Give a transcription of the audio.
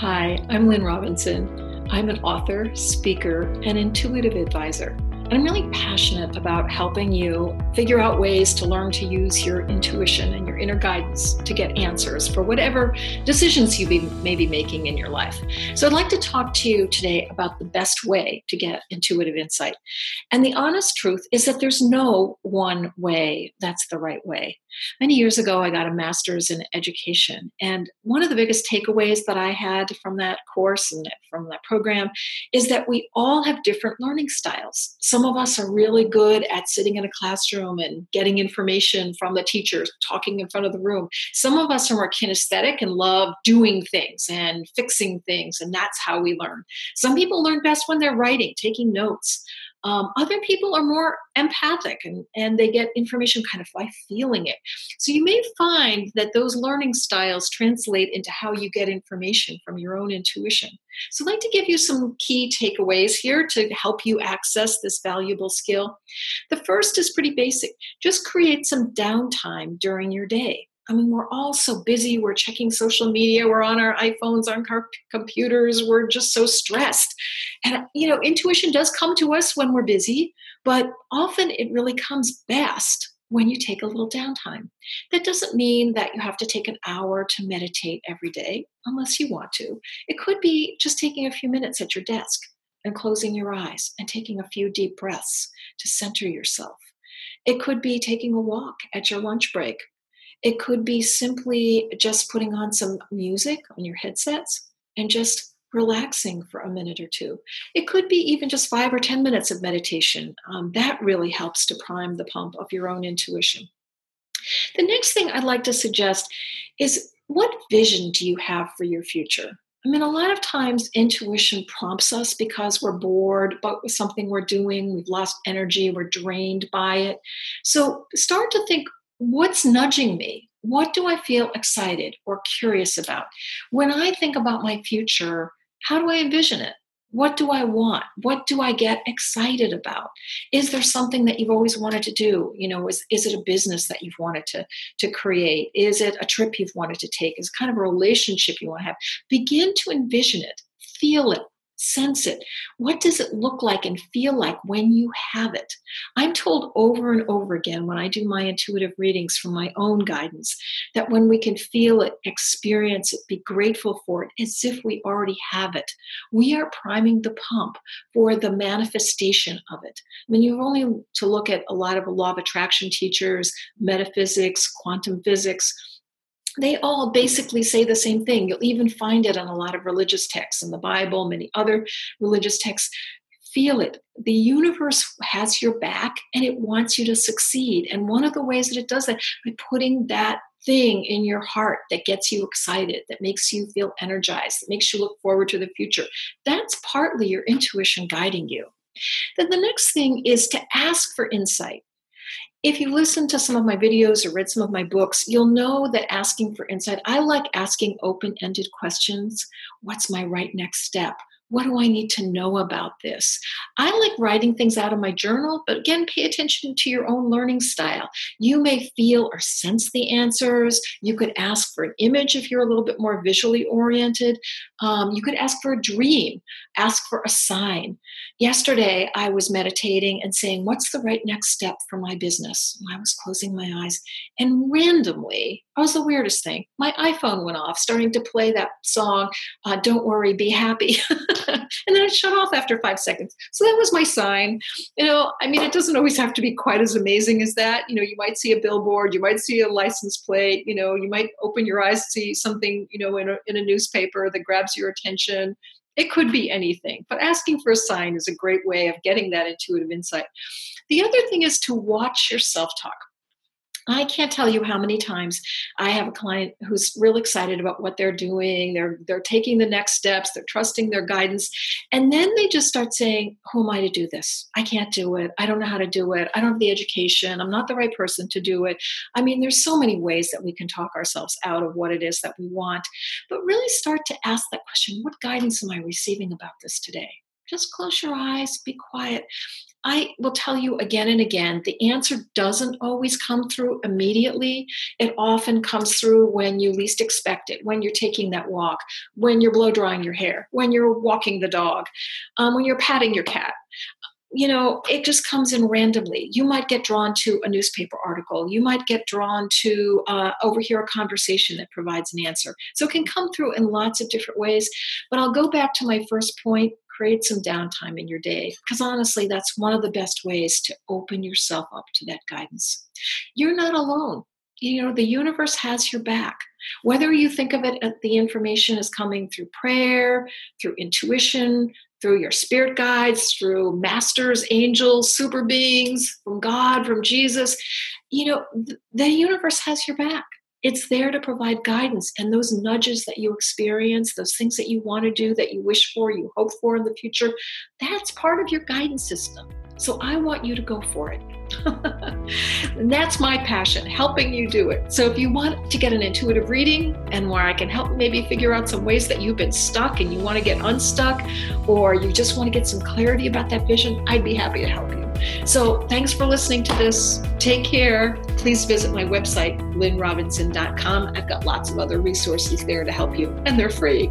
Hi, I'm Lynn Robinson. I'm an author, speaker, and intuitive advisor. And I'm really passionate about helping you figure out ways to learn to use your intuition and your inner guidance to get answers for whatever decisions you be, may be making in your life. So, I'd like to talk to you today about the best way to get intuitive insight. And the honest truth is that there's no one way that's the right way. Many years ago, I got a master's in education. And one of the biggest takeaways that I had from that course and from that program is that we all have different learning styles. Some of us are really good at sitting in a classroom and getting information from the teachers, talking in front of the room. Some of us are more kinesthetic and love doing things and fixing things, and that's how we learn. Some people learn best when they're writing, taking notes. Um, other people are more empathic and, and they get information kind of by feeling it. So you may find that those learning styles translate into how you get information from your own intuition. So I'd like to give you some key takeaways here to help you access this valuable skill. The first is pretty basic just create some downtime during your day. I mean, we're all so busy. We're checking social media. We're on our iPhones, on our computers. We're just so stressed. And, you know, intuition does come to us when we're busy, but often it really comes best when you take a little downtime. That doesn't mean that you have to take an hour to meditate every day, unless you want to. It could be just taking a few minutes at your desk and closing your eyes and taking a few deep breaths to center yourself. It could be taking a walk at your lunch break it could be simply just putting on some music on your headsets and just relaxing for a minute or two. It could be even just five or 10 minutes of meditation. Um, that really helps to prime the pump of your own intuition. The next thing I'd like to suggest is what vision do you have for your future? I mean, a lot of times intuition prompts us because we're bored but with something we're doing, we've lost energy, we're drained by it. So start to think what's nudging me? What do I feel excited or curious about? When I think about my future, how do I envision it? What do I want? What do I get excited about? Is there something that you've always wanted to do? You know, is, is it a business that you've wanted to, to create? Is it a trip you've wanted to take? Is it kind of a relationship you want to have? Begin to envision it, feel it, sense it. What does it look like and feel like when you have it? I'm told over and over again when I do my intuitive readings from my own guidance that when we can feel it, experience it, be grateful for it as if we already have it, we are priming the pump for the manifestation of it. I mean, you've only to look at a lot of law of attraction teachers, metaphysics, quantum physics they all basically say the same thing. You'll even find it on a lot of religious texts in the Bible, many other religious texts. Feel it. The universe has your back and it wants you to succeed. And one of the ways that it does that by putting that thing in your heart that gets you excited, that makes you feel energized, that makes you look forward to the future. That's partly your intuition guiding you. Then the next thing is to ask for insight. If you listen to some of my videos or read some of my books, you'll know that asking for insight, I like asking open ended questions. What's my right next step? What do I need to know about this? I like writing things out of my journal, but again, pay attention to your own learning style. You may feel or sense the answers. You could ask for an image if you're a little bit more visually oriented. Um, you could ask for a dream, ask for a sign. Yesterday, I was meditating and saying, What's the right next step for my business? I was closing my eyes, and randomly, it was the weirdest thing. My iPhone went off, starting to play that song, uh, Don't Worry, Be Happy. and then it shut off after five seconds. So that was my sign. You know, I mean, it doesn't always have to be quite as amazing as that. You know, you might see a billboard, you might see a license plate, you know, you might open your eyes, see something, you know, in a, in a newspaper that grabs your attention. It could be anything, but asking for a sign is a great way of getting that intuitive insight. The other thing is to watch your self talk. I can't tell you how many times I have a client who's real excited about what they're doing. They're they're taking the next steps. They're trusting their guidance, and then they just start saying, "Who am I to do this? I can't do it. I don't know how to do it. I don't have the education. I'm not the right person to do it." I mean, there's so many ways that we can talk ourselves out of what it is that we want, but really start to ask that question: What guidance am I receiving about this today? Just close your eyes, be quiet. I will tell you again and again the answer doesn't always come through immediately. It often comes through when you least expect it, when you're taking that walk, when you're blow drying your hair, when you're walking the dog, um, when you're patting your cat. You know, it just comes in randomly. You might get drawn to a newspaper article. You might get drawn to uh, overhear a conversation that provides an answer. So it can come through in lots of different ways. But I'll go back to my first point create some downtime in your day because honestly that's one of the best ways to open yourself up to that guidance. You're not alone. You know the universe has your back. Whether you think of it uh, the information is coming through prayer through intuition through your spirit guides through masters angels super beings from god from jesus you know the universe has your back it's there to provide guidance and those nudges that you experience, those things that you want to do, that you wish for, you hope for in the future, that's part of your guidance system. So I want you to go for it. And that's my passion, helping you do it. So if you want to get an intuitive reading and where I can help maybe figure out some ways that you've been stuck and you want to get unstuck, or you just want to get some clarity about that vision, I'd be happy to help you. So thanks for listening to this. Take care. Please visit my website, lynnrobinson.com. I've got lots of other resources there to help you, and they're free.